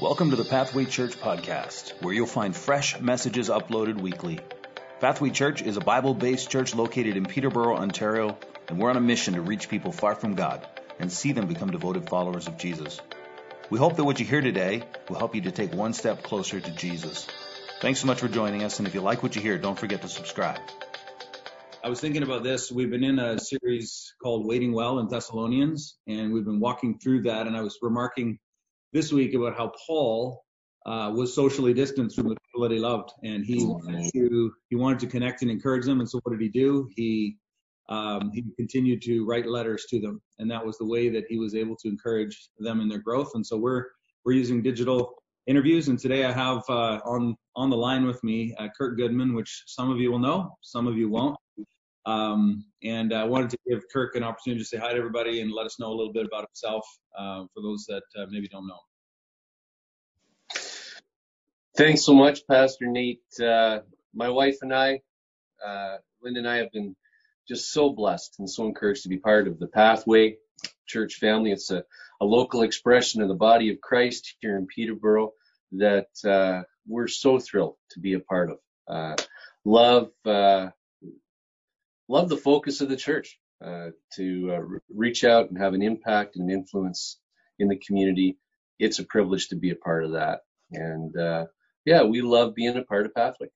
Welcome to the Pathway Church podcast, where you'll find fresh messages uploaded weekly. Pathway Church is a Bible based church located in Peterborough, Ontario, and we're on a mission to reach people far from God and see them become devoted followers of Jesus. We hope that what you hear today will help you to take one step closer to Jesus. Thanks so much for joining us, and if you like what you hear, don't forget to subscribe. I was thinking about this. We've been in a series called Waiting Well in Thessalonians, and we've been walking through that, and I was remarking this week about how Paul uh, was socially distanced from the people that he loved, and he wanted to he wanted to connect and encourage them. And so, what did he do? He um, he continued to write letters to them, and that was the way that he was able to encourage them in their growth. And so, we're we're using digital interviews, and today I have uh, on on the line with me uh, Kirk Goodman, which some of you will know, some of you won't. Um, and I wanted to give Kirk an opportunity to say hi to everybody and let us know a little bit about himself uh, for those that uh, maybe don't know. Thanks so much, Pastor Nate. Uh, my wife and I, uh, Linda and I, have been just so blessed and so encouraged to be part of the Pathway Church family. It's a, a local expression of the body of Christ here in Peterborough that uh, we're so thrilled to be a part of. Uh, love love the focus of the church uh, to uh, reach out and have an impact and influence in the community. It's a privilege to be a part of that. And uh, yeah, we love being a part of Pathway.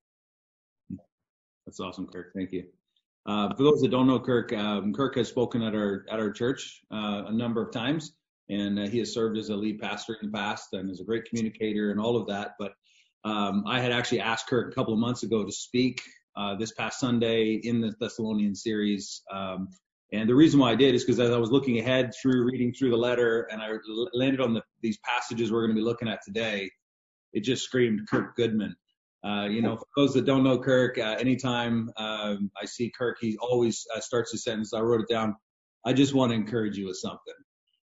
That's awesome, Kirk. Thank you. Uh, for those that don't know Kirk, um, Kirk has spoken at our at our church uh, a number of times, and uh, he has served as a lead pastor in the past and is a great communicator and all of that. But um, I had actually asked Kirk a couple of months ago to speak uh, this past Sunday in the Thessalonian series. Um, and the reason why I did is because as I was looking ahead through reading through the letter and I landed on the, these passages we're going to be looking at today, it just screamed Kirk Goodman. Uh, you know, for those that don't know Kirk, uh, anytime um, I see Kirk, he always uh, starts his sentence. I wrote it down. I just want to encourage you with something.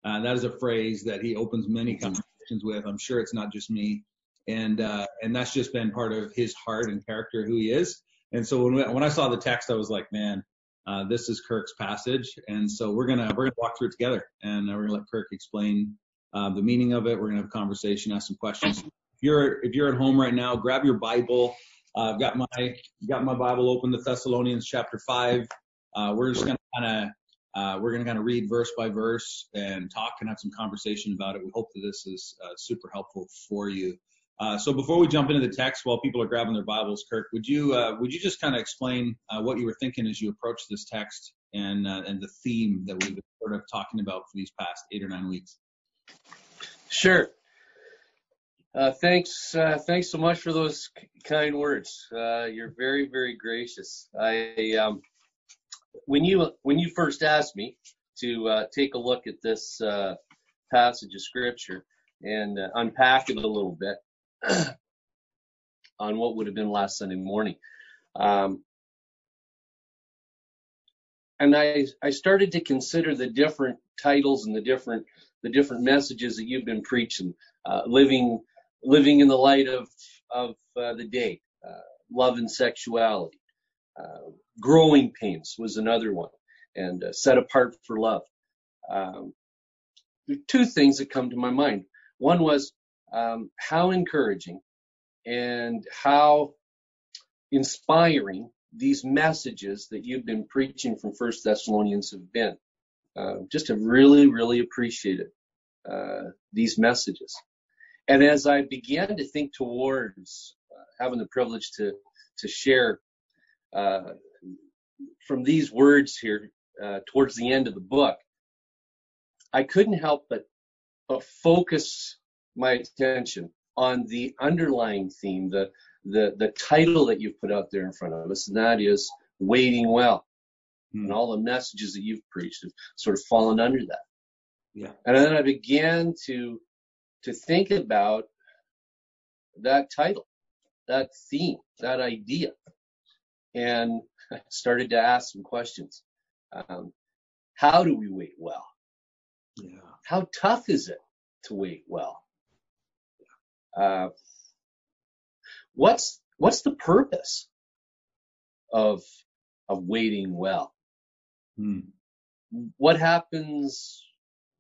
Uh, that is a phrase that he opens many conversations with. I'm sure it's not just me, and uh, and that's just been part of his heart and character, who he is. And so when we, when I saw the text, I was like, man, uh, this is Kirk's passage, and so we're gonna we're gonna walk through it together, and we're gonna let Kirk explain uh, the meaning of it. We're gonna have a conversation, ask some questions. If you're if you're at home right now, grab your Bible. Uh, I've got my got my Bible open to Thessalonians chapter five. Uh, we're just gonna kind of uh, we're gonna kind of read verse by verse and talk and have some conversation about it. We hope that this is uh, super helpful for you. Uh, so before we jump into the text, while people are grabbing their Bibles, Kirk, would you uh, would you just kind of explain uh, what you were thinking as you approached this text and uh, and the theme that we've been sort of talking about for these past eight or nine weeks? Sure. Uh, thanks uh, thanks so much for those kind words. you're very very gracious. I um, when you when you first asked me to take a look at this passage of scripture and unpack it a little bit. on what would have been last Sunday morning. Um, and I, I started to consider the different titles and the different the different messages that you've been preaching, uh, living living in the light of of uh, the day, uh, love and sexuality, uh, growing pains was another one, and uh, set apart for love. Um, two things that come to my mind. One was um, how encouraging and how inspiring these messages that you've been preaching from First Thessalonians have been. Uh, just have really, really appreciated uh, these messages. And as I began to think towards uh, having the privilege to to share uh, from these words here uh, towards the end of the book, I couldn't help but but focus my attention on the underlying theme, the, the, the title that you've put out there in front of us, and that is waiting well. Hmm. And all the messages that you've preached have sort of fallen under that. Yeah. And then I began to to think about that title, that theme, that idea, and I started to ask some questions. Um, how do we wait well? Yeah. How tough is it to wait well? Uh, what's what's the purpose of of waiting well? Hmm. What happens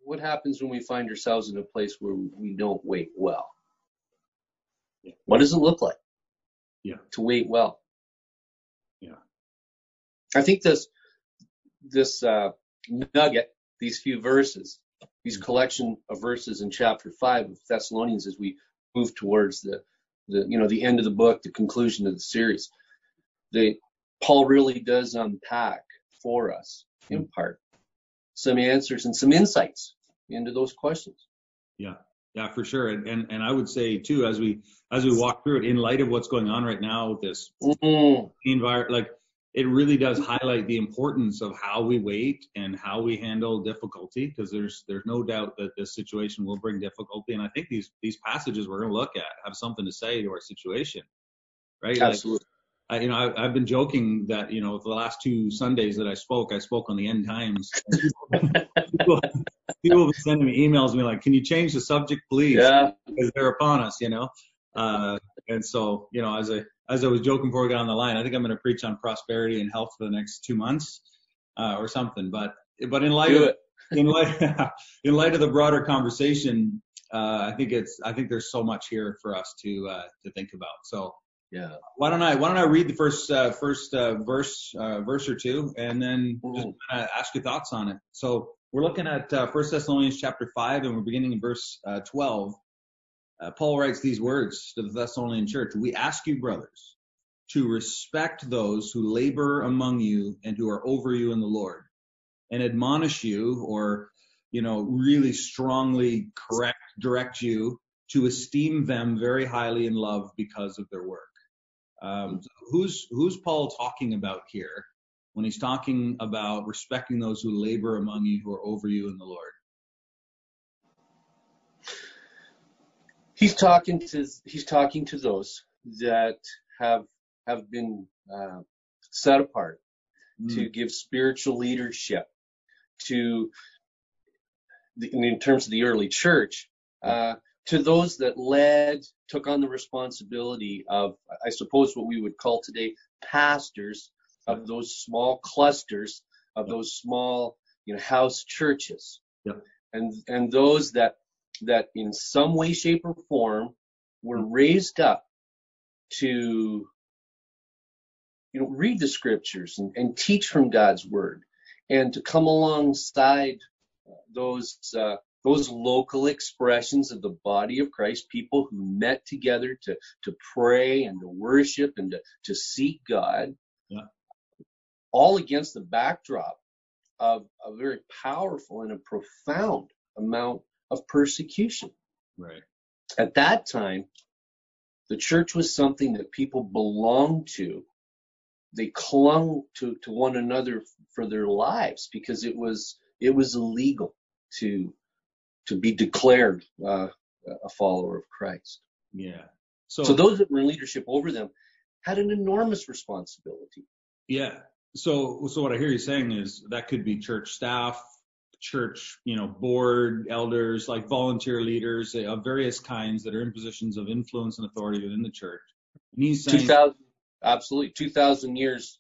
what happens when we find ourselves in a place where we don't wait well? Yeah. What does it look like? Yeah. To wait well. Yeah. I think this this uh, nugget, these few verses, these collection of verses in chapter five of Thessalonians, as we move towards the the you know the end of the book, the conclusion of the series, they Paul really does unpack for us in part some answers and some insights into those questions. Yeah, yeah, for sure. And and, and I would say too, as we as we walk through it, in light of what's going on right now with this mm-hmm. environment, like it really does highlight the importance of how we wait and how we handle difficulty because there's there's no doubt that this situation will bring difficulty and i think these these passages we're going to look at have something to say to our situation right absolutely I, you know, I, have been joking that you know the last two Sundays that I spoke, I spoke on the end times. people, people have been sending me emails, me like, "Can you change the subject, please?" Yeah, because they're upon us, you know. Uh, and so, you know, as I as I was joking before we got on the line, I think I'm going to preach on prosperity and health for the next two months uh, or something. But but in light of in light in light of the broader conversation, uh, I think it's I think there's so much here for us to uh, to think about. So yeah. Why don't I Why don't I read the first uh, first uh, verse uh, verse or two, and then just uh, ask your thoughts on it. So we're looking at uh, First Thessalonians chapter five, and we're beginning in verse uh. Paul writes these words to the Thessalonian church: "We ask you, brothers, to respect those who labor among you and who are over you in the Lord, and admonish you, or you know, really strongly correct, direct you." To esteem them very highly in love because of their work. Um, who's who's Paul talking about here when he's talking about respecting those who labor among you who are over you in the Lord? He's talking to he's talking to those that have have been uh, set apart mm. to give spiritual leadership to in terms of the early church uh, to those that led, took on the responsibility of, I suppose, what we would call today pastors of those small clusters, of those small, you know, house churches, yeah. and and those that that in some way, shape, or form were raised up to, you know, read the scriptures and, and teach from God's word, and to come alongside those uh, those local expressions of the body of Christ, people who met together to, to pray and to worship and to, to seek God, yeah. all against the backdrop of a very powerful and a profound amount of persecution. Right. At that time, the church was something that people belonged to. They clung to, to one another for their lives because it was it was illegal to to be declared uh, a follower of Christ. Yeah. So, so those that were in leadership over them had an enormous responsibility. Yeah. So, so what I hear you saying is that could be church staff, church, you know, board, elders, like volunteer leaders of various kinds that are in positions of influence and authority within the church. And he's saying, 2000, absolutely, 2,000 years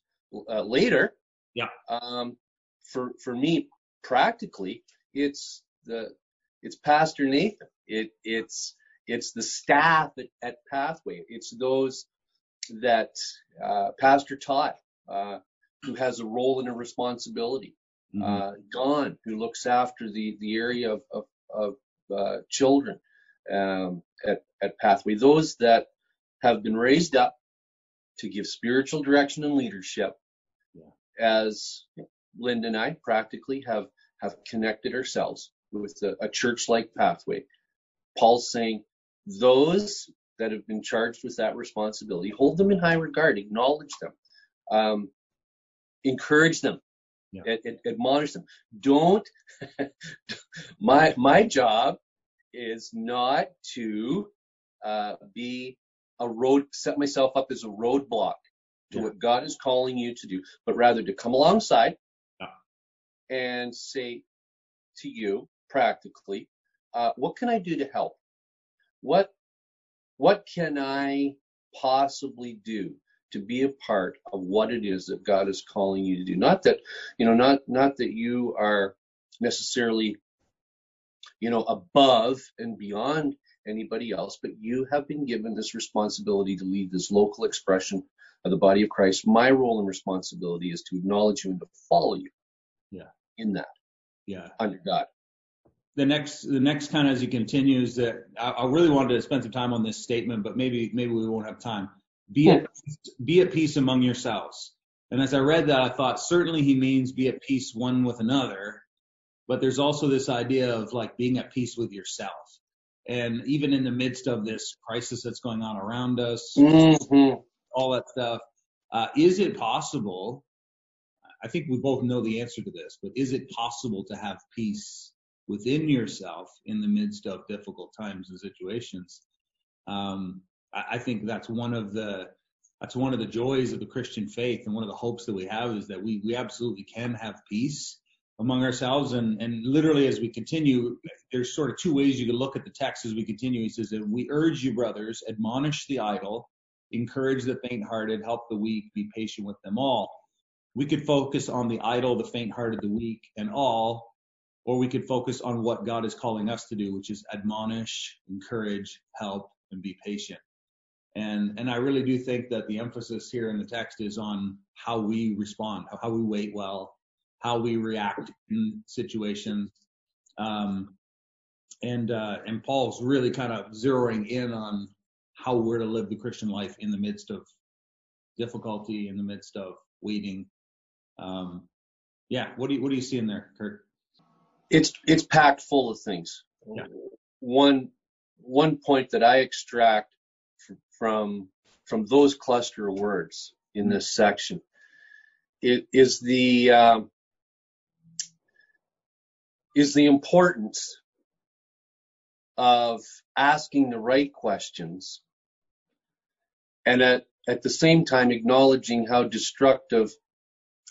uh, later. Yeah. Um, for for me, practically, it's the it's Pastor Nathan. It, it's it's the staff at, at Pathway. It's those that uh, Pastor Todd, uh, who has a role and a responsibility. Mm-hmm. Uh, who looks after the the area of of, of uh, children um, at at Pathway. Those that have been raised up to give spiritual direction and leadership, yeah. as Linda and I practically have have connected ourselves with a, a church like pathway. Paul's saying those that have been charged with that responsibility, hold them in high regard, acknowledge them, um, encourage them, yeah. ad, ad, admonish them. Don't. my my job is not to uh, be a road, set myself up as a roadblock to yeah. what God is calling you to do, but rather to come alongside yeah. and say to you, practically, uh, what can I do to help? What what can I possibly do to be a part of what it is that God is calling you to do? Not that you know, not not that you are necessarily you know above and beyond anybody else, but you have been given this responsibility to lead this local expression of the body of Christ. My role and responsibility is to acknowledge you and to follow you. Yeah. In that. Yeah. Under God. The next, the next kind of as he continues that I, I really wanted to spend some time on this statement, but maybe, maybe we won't have time. Be at, be at peace among yourselves. And as I read that, I thought certainly he means be at peace one with another, but there's also this idea of like being at peace with yourself. And even in the midst of this crisis that's going on around us, Mm-hmm. all that stuff, uh, is it possible? I think we both know the answer to this, but is it possible to have peace within yourself in the midst of difficult times and situations? Um, I, think that's one of the that's one of the joys of the Christian faith and one of the hopes that we have is that we we absolutely can have peace among ourselves. And and literally as we continue there's sort of two ways you can look at the text as we continue. He says that we urge you brothers admonish the idle encourage the faint hearted help the weak be patient with them all. We could focus on the idle the faint hearted the weak and all or we could focus on what God is calling us to do which is admonish encourage help and be patient and and I really do think that the emphasis here in the text is on how we respond, how, we wait well, how we react in situations. Um, and uh, and Paul's really kind of zeroing in on how we're to live the Christian life in the midst of difficulty, in the midst of waiting. Um, yeah, what do you what do you see in there, Kirk? It's it's packed full of things. Yeah. One one point that I extract from from those cluster of words in this section it is the um, is the importance of asking the right questions and at, at the same time acknowledging how destructive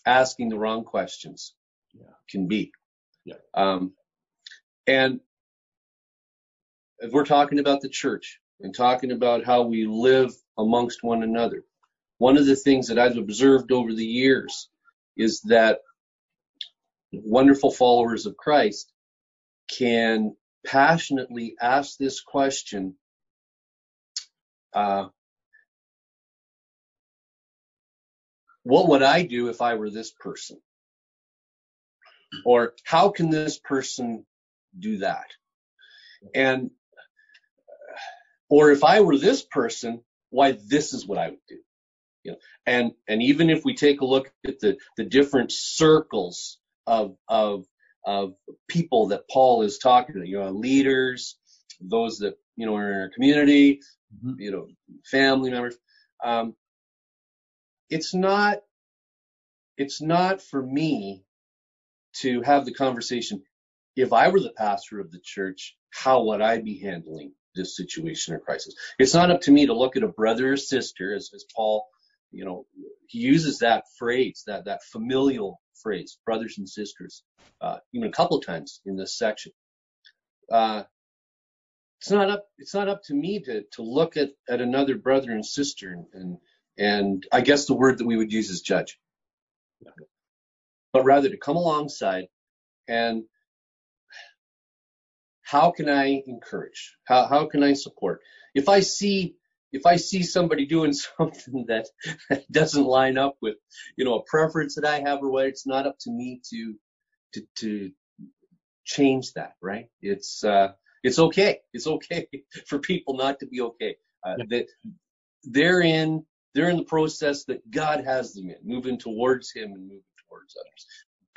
asking the wrong questions Yeah. can be. Yeah. Um, and if we're talking about the church and talking about how we live amongst one another, one of the things that I've observed over the years is that wonderful followers of Christ can passionately ask this question uh, What would I do if I were this person? Or how can this person do that? And or if I were this person, why this is what I would do. You know, and and even if we take a look at the the different circles of of of people that Paul is talking to, you know, leaders, those that you know are in our community, Mhm. you know, family members. Um, it's not it's not for me to have the conversation. If I were the pastor of the church, how would I be handling this situation or crisis? It's not up to me to look at a brother or sister, as, as Paul, you know, he uses that phrase, that that familial phrase, brothers and sisters, uh, even a couple of times in this section. Uh, it's not up. It's not up to me to to look at at another brother and sister and and, and I guess the word that we would use is judge, but rather to come alongside and how can I encourage? How how can I support? If I see if I see somebody doing something that doesn't line up with you know a preference that I have or what, it's not up to me to to to change that, right? It's uh it's okay. It's okay for people not to be okay. Uh, Yeah. That they're in they're in the process that God has them in, moving towards Him and moving towards others.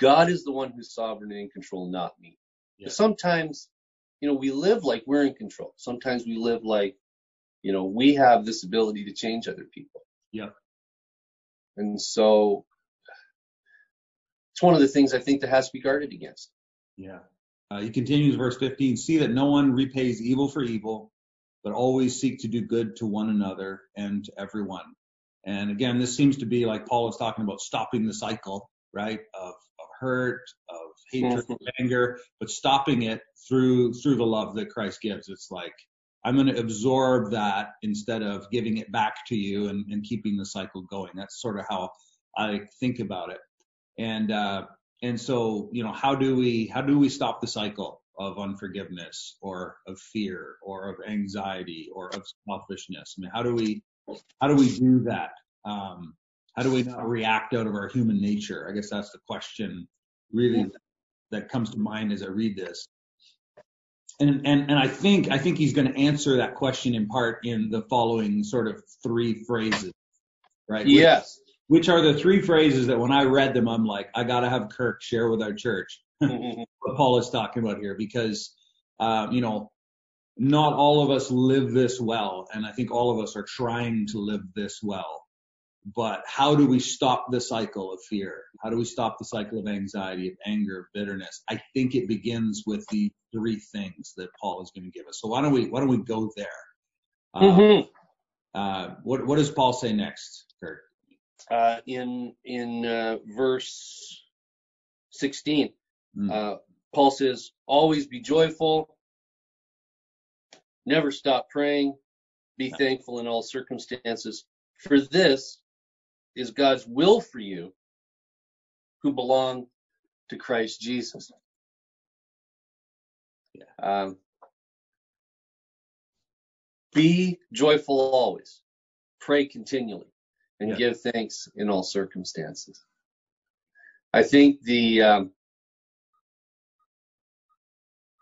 God is the one who's sovereign and in control, not me. Yeah. Sometimes, you know, we live like we're in control. Sometimes we live like, you know, we have this ability to change other people. Yeah. And so it's one of the things I think that has to be guarded against. Yeah. Uh, he continues, verse 15 See that no one repays evil for evil, but always seek to do good to one another and to everyone. And again, this seems to be like Paul is talking about stopping the cycle, right? Of, of hurt, of hatred, of anger, but stopping it through through the love that Christ gives. It's like I'm going to absorb that instead of giving it back to you and, and keeping the cycle going. That's sort of how I think about it. And uh, and so you know how do we how do we stop the cycle of unforgiveness or of fear or of anxiety or of selfishness? I mean, how do we how do we do that? Um, how do we not react out of our human nature? I guess that's the question really that comes to mind as I read this. And and and I think I think he's going to answer that question in part in the following sort of three phrases, right? Yes. Which, which are the three phrases that when I read them, I'm like, I got to have Kirk share with our church what Paul is talking about here because, um, you know, not all of us live this well, and I think all of us are trying to live this well. But how do we stop the cycle of fear? How do we stop the cycle of anxiety, of anger, of bitterness? I think it begins with the three things that Paul is going to give us. So why don't we why don't we go there? Uh, Mhm. uh, what what does Paul say next, Kirk? Uh, in in uh, verse 16, Mm. uh, Paul says, "Always be joyful, never stop praying, be thankful in all circumstances, for this is God's will for you who belong to Christ Jesus." Yeah. Um, be joyful always, pray continually, and Yeah. give thanks in all circumstances. I think the um,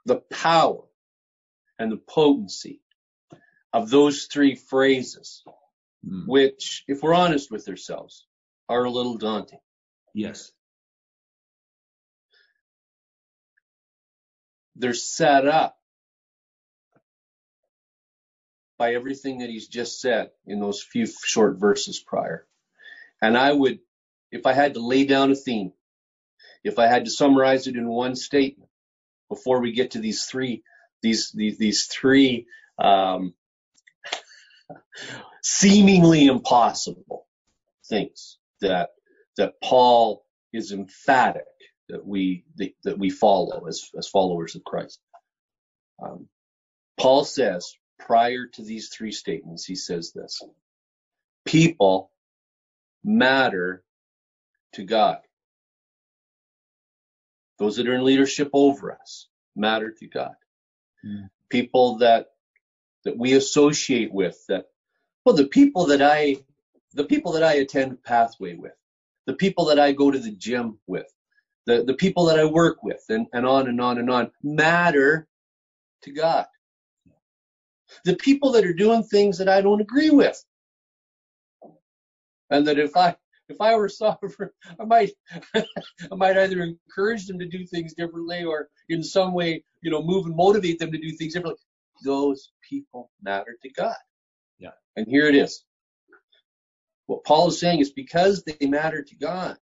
the power and the potency of those three phrases, Mm. which, if we're honest with ourselves, are a little daunting. Yes. They're set up by everything that he's just said in those few short verses prior. And I would, if I had to lay down a theme, if I had to summarize it in one statement before we get to these three, these, these, these three, um, seemingly impossible things that, that Paul is emphatic that we, that, that we follow as, as followers of Christ. Um, Paul says prior to these three statements, he says this, people matter to God. Those that are in leadership over us matter to God. Mm. People that that we associate with that well the people that I the people that I attend pathway with, the people that I go to the gym with, the, the people that I work with and, and on and on and on matter to God. The people that are doing things that I don't agree with. And that if I if I were sovereign, I might I might either encourage them to do things differently or in some way, you know, move and motivate them to do things differently. Those people matter to God. Yeah. And here it is. What Paul is saying is because they matter to God,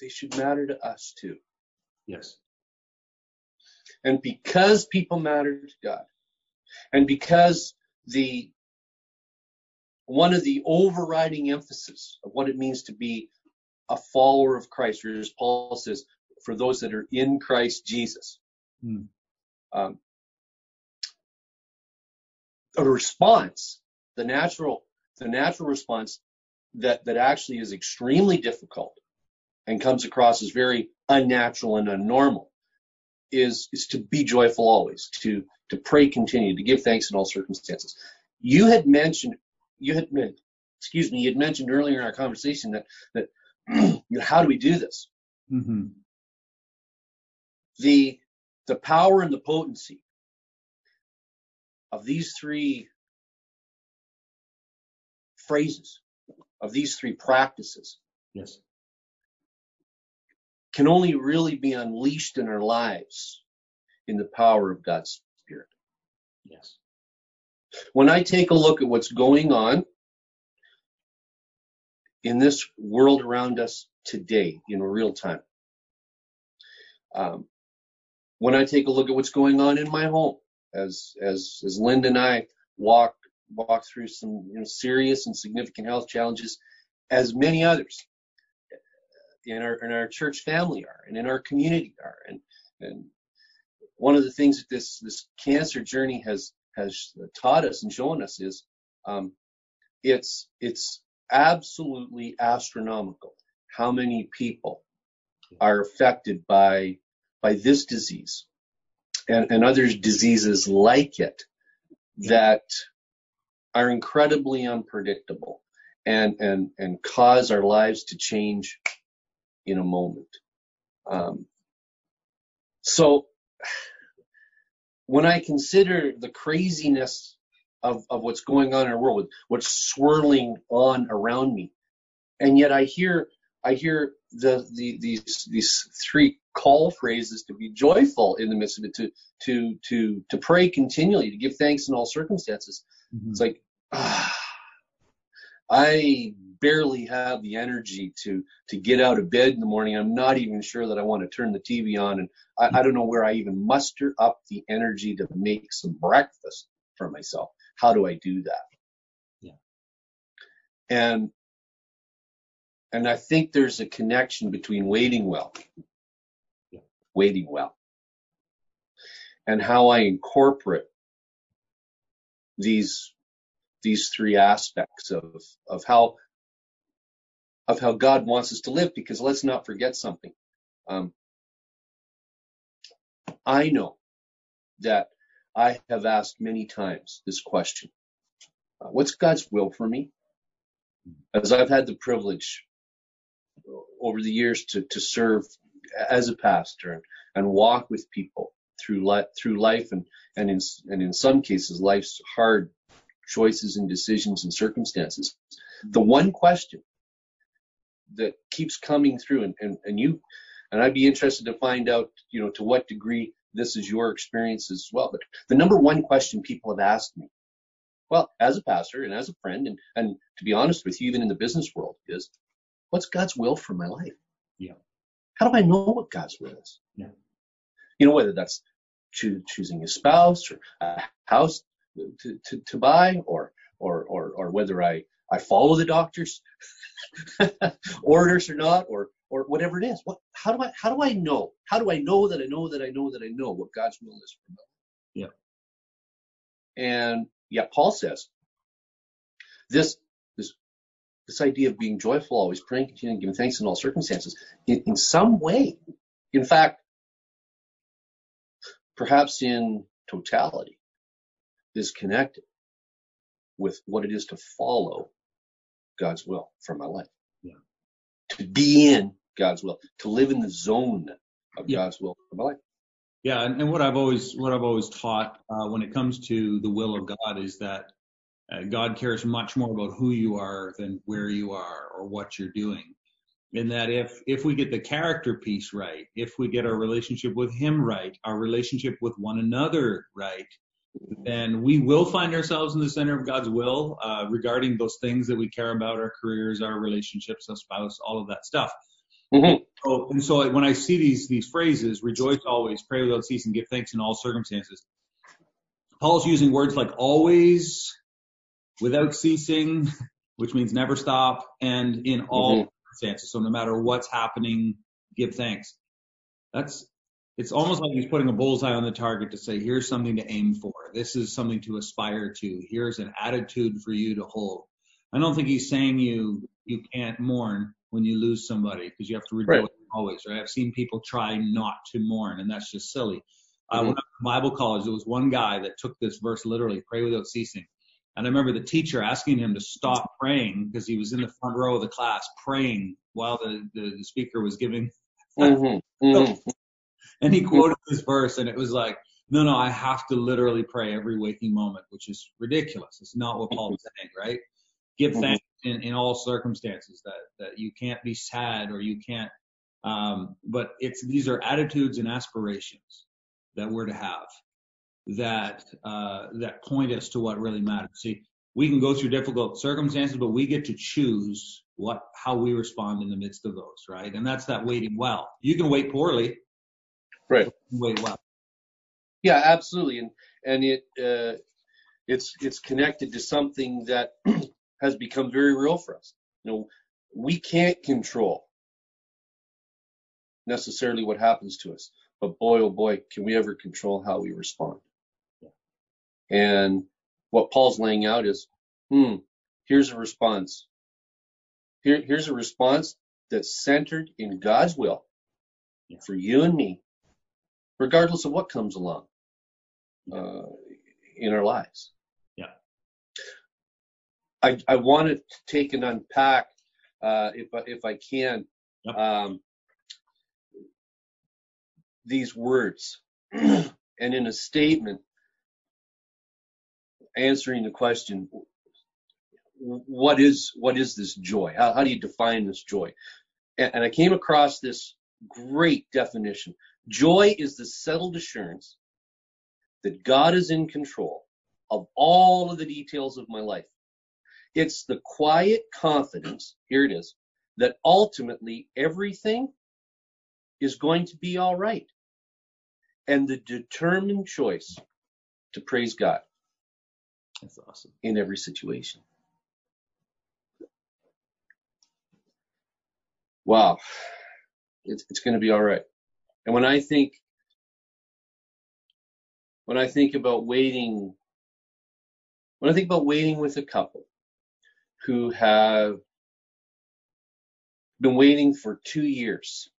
they should matter to us too. Yes. And because people matter to God, and because the one of the overriding emphasis of what it means to be a follower of Christ, or as Paul says, for those that are in Christ Jesus, Hmm. um, a response, the natural, the natural response that that actually is extremely difficult and comes across as very unnatural and unnormal is is to be joyful always, to to pray continue, to give thanks in all circumstances. You had mentioned, you had meant, excuse me, you had mentioned earlier in our conversation that that you know, how do we do this? hmm The the power and the potency of these three phrases, of these three practices, Yes. can only really be unleashed in our lives in the power of God's Spirit. Yes. When I take a look at what's going on in this world around us today in real time, um, when I take a look at what's going on in my home, as as as Linda and I walk walk through some you know, serious and significant health challenges, as many others in our in our church family are, and in our community are, and and one of the things that this this cancer journey has has taught us and shown us is um, it's it's absolutely astronomical how many people are affected by by this disease and, and other diseases like it that are incredibly unpredictable and, and, and cause our lives to change in a moment. Um, so when I consider the craziness of, of what's going on in our world, what's swirling on around me, and yet I hear I hear the, the these these three call phrases to be joyful in the midst of it, to to to to pray continually, to give thanks in all circumstances. Mm-hmm. It's like ah, I barely have the energy to to get out of bed in the morning. I'm not even sure that I want to turn the TV on, and I, I don't know where I even muster up the energy to make some breakfast for myself. How do I do that? Yeah. And and I think there's a connection between waiting well, waiting well, and how I incorporate these these three aspects of of how of how God wants us to live. Because let's not forget something. Um, I know that I have asked many times this question: uh, What's God's will for me? As I've had the privilege over the years to to serve as a pastor and, and walk with people through life through life and and in and in some cases life's hard choices and decisions and circumstances. The one question that keeps coming through and, and, and you and I'd be interested to find out, you know, to what degree this is your experience as well. But the number one question people have asked me, well, as a pastor and as a friend, and, and to be honest with you, even in the business world, is what's God's will for my life? Yeah. How do I know what God's will is? Yeah. You know, whether that's cho- choosing a spouse or a house to, to, to buy or, or, or, or whether I, I follow the doctor's orders or not, or, or whatever it is. What, how do I, how do I know? How do I know that I know that I know that I know what God's will is for me? Yeah. And yeah, Paul says this, this, idea of being joyful, always praying, continuing, giving thanks in all circumstances, in, in some way, in fact, perhaps in totality, is connected with what it is to follow God's will for my life. Yeah. To be in God's will, to live in the zone of yeah. God's will for my life. Yeah, and, and what I've always what I've always taught uh, when it comes to the will of God is that uh, God cares much more about who you are than where you are or what you're doing. In that if if we get the character piece right, if we get our relationship with Him right, our relationship with one another right, then we will find ourselves in the center of God's will uh, regarding those things that we care about, our careers, our relationships, our spouse, all of that stuff. Mm-hmm. So, and so when I see these these phrases, rejoice always, pray without ceasing, give thanks in all circumstances. Paul's using words like always, without ceasing, which means never stop, and in all mm-hmm. circumstances. So no matter what's happening, give thanks. That's it's almost like he's putting a bullseye on the target to say, here's something to aim for. This is something to aspire to. Here's an attitude for you to hold. I don't think he's saying you you can't mourn when you lose somebody because you have to rejoice right. always, right? I've seen people try not to mourn, and that's just silly. Mm-hmm. Uh, when I was in Bible college, there was one guy that took this verse literally, pray without ceasing. And I remember the teacher asking him to stop praying because he was in the front row of the class praying while the, the, the speaker was giving. Mm-hmm. Mm-hmm. And he quoted this verse, and it was like, no, no, I have to literally pray every waking moment, which is ridiculous. It's not what Paul is saying, right? Give mm-hmm. thanks in, in all circumstances that, that you can't be sad or you can't, um, but it's, these are attitudes and aspirations that we're to have that, uh, that point us to what really matters. See, we can go through difficult circumstances, but we get to choose what, how we respond in the midst of those, right? And that's that waiting well. You can wait poorly, Right. Way well. Yeah, absolutely, and and it uh, it's it's connected to something that has become very real for us. You know, we can't control necessarily what happens to us, but boy, oh boy, can we ever control how we respond? And what Paul's laying out is, hmm, here's a response. Here, here's a response that's centered in God's will for you and me regardless of what comes along. uh, in our lives. Yeah. I, I want to take and unpack, uh, if, I, if I can, Yep. um, these words. and in a statement, answering the question, what is what is this joy? How, how do you define this joy? And, and I came across this great definition. Joy is the settled assurance that God is in control of all of the details of my life. It's the quiet confidence, here it is, that ultimately everything is going to be all right. And the determined choice to praise God That's awesome. in every situation. Wow. It's, it's going to be all right. And when I think, when I think about waiting, when I think about waiting with a couple who have been waiting for two years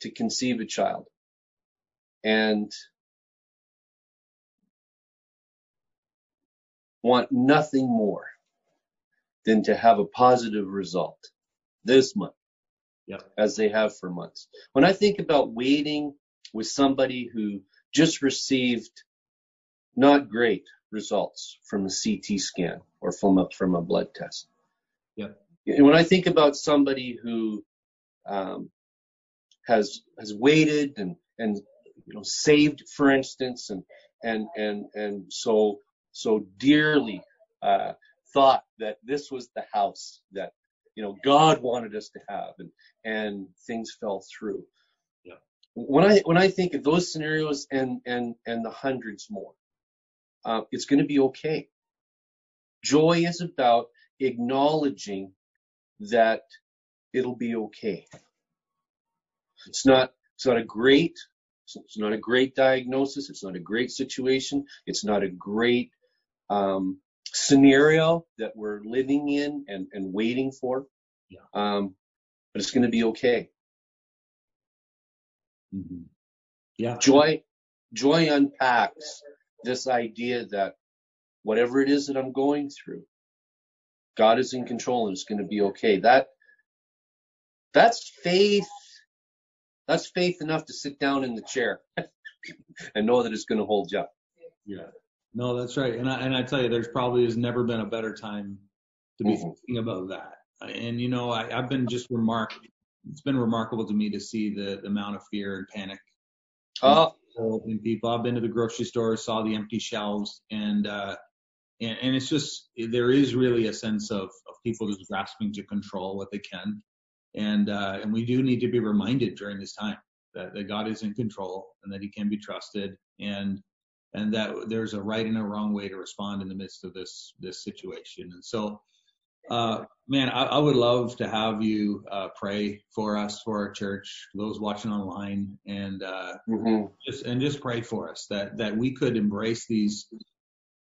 to conceive a child and want nothing more than to have a positive result this month Yep. as they have for months. When I think about waiting with somebody who just received not great results from a CT scan or from a, from a blood test. Yep. And when I think about somebody who um, has has waited and and you know saved, for instance, and and and and so so dearly uh, thought that this was the house that you know God wanted us to have, and and things fell through. Yeah. When I when I think of those scenarios and and and the hundreds more, uh, it's going to be okay. Joy is about acknowledging that it'll be okay. It's not it's not a great it's not a great diagnosis. It's not a great situation. It's not a great um, scenario that we're living in and, and waiting for. Yeah. Um, but it's going to be okay. hmm Yeah. Joy, joy unpacks this idea that whatever it is that I'm going through, God is in control and it's going to be okay. That, that's faith. That's faith enough to sit down in the chair and know that it's going to hold you up. Yeah. No, that's right. And I and I tell you, there's probably has never been a better time to be Mhm. thinking about that. And you know, I, I've been just remark. It's been remarkable to me to see the, the amount of fear and panic Oh, in people. I've been to the grocery store, saw the empty shelves, and uh, and, and it's just there is really a sense of of people just grasping to control what they can, and uh, and we do need to be reminded during this time that, that God is in control and that He can be trusted, and and that there's a right and a wrong way to respond in the midst of this this situation. And so, uh, man, I, I would love to have you uh, pray for us, for our church, those watching online, and uh, mhm. just and just pray for us that that we could embrace these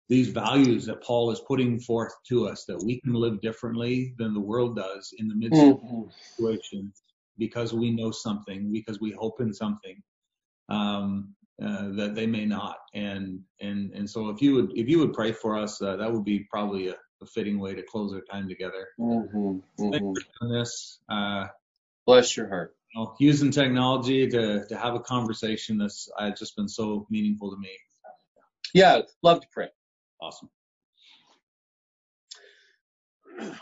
these values that Paul is putting forth to us, that we can live differently than the world does in the midst of Mhm. situations because we know something, because we hope in something um, uh, that they may not. And and and so if you would if you would pray for us, uh, that would be probably a, a fitting way to close our time together. Mhm. Thank Mhm. you for doing this. Uh, Bless your heart. you know, using technology to to have a conversation that's uh, just been so meaningful to me. Yeah, love to pray. Awesome.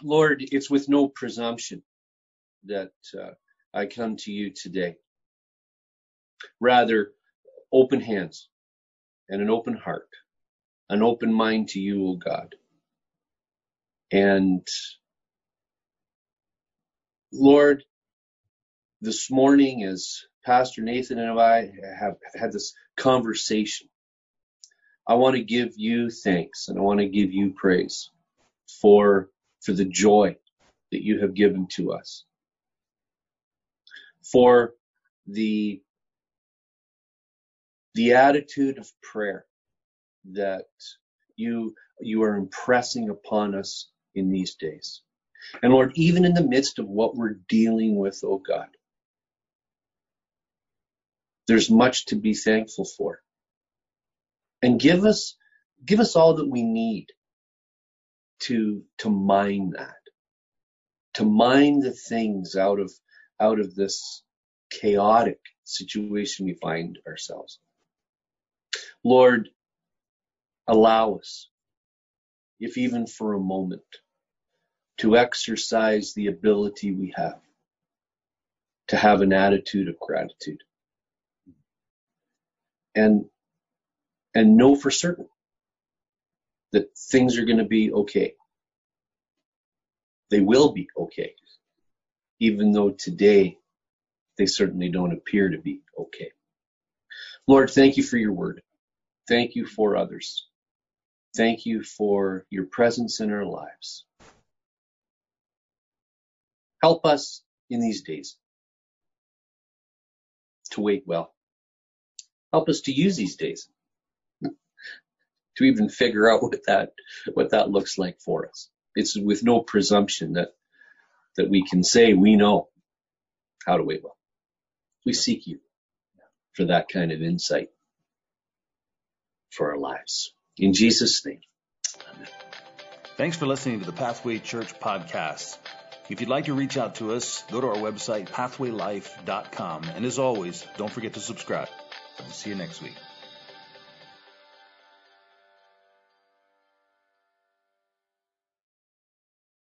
Lord, it's with no presumption that uh, I come to you today. Rather, open hands and an open heart, an open mind to you, O God. And Lord, this morning as Pastor Nathan and I have had this conversation, I want to give you thanks and I want to give you praise for for the joy that you have given to us. For the the attitude of prayer that you you are impressing upon us in these days. And Lord, even in the midst of what we're dealing with, oh God, there's much to be thankful for. and give us give us all that we need to to mine that to mine the things out of out of this chaotic situation we find ourselves lord allow us if even for a moment to exercise the ability we have to have an attitude of gratitude and and know for certain that things are going to be okay. They will be okay, even though today they certainly don't appear to be okay. Lord, thank you for your word. Thank you for others. Thank you for your presence in our lives. Help us in these days to wait well. Help us to use these days to even figure out what that what that looks like for us. It's with no presumption that that we can say we know how to wait well. We seek you for that kind of insight for our lives. In Jesus' name. Amen. Thanks for listening to the Pathway Church podcast. If you'd like to reach out to us, go to our website, pathwaylife.com. And as always, don't forget to subscribe. See you next week.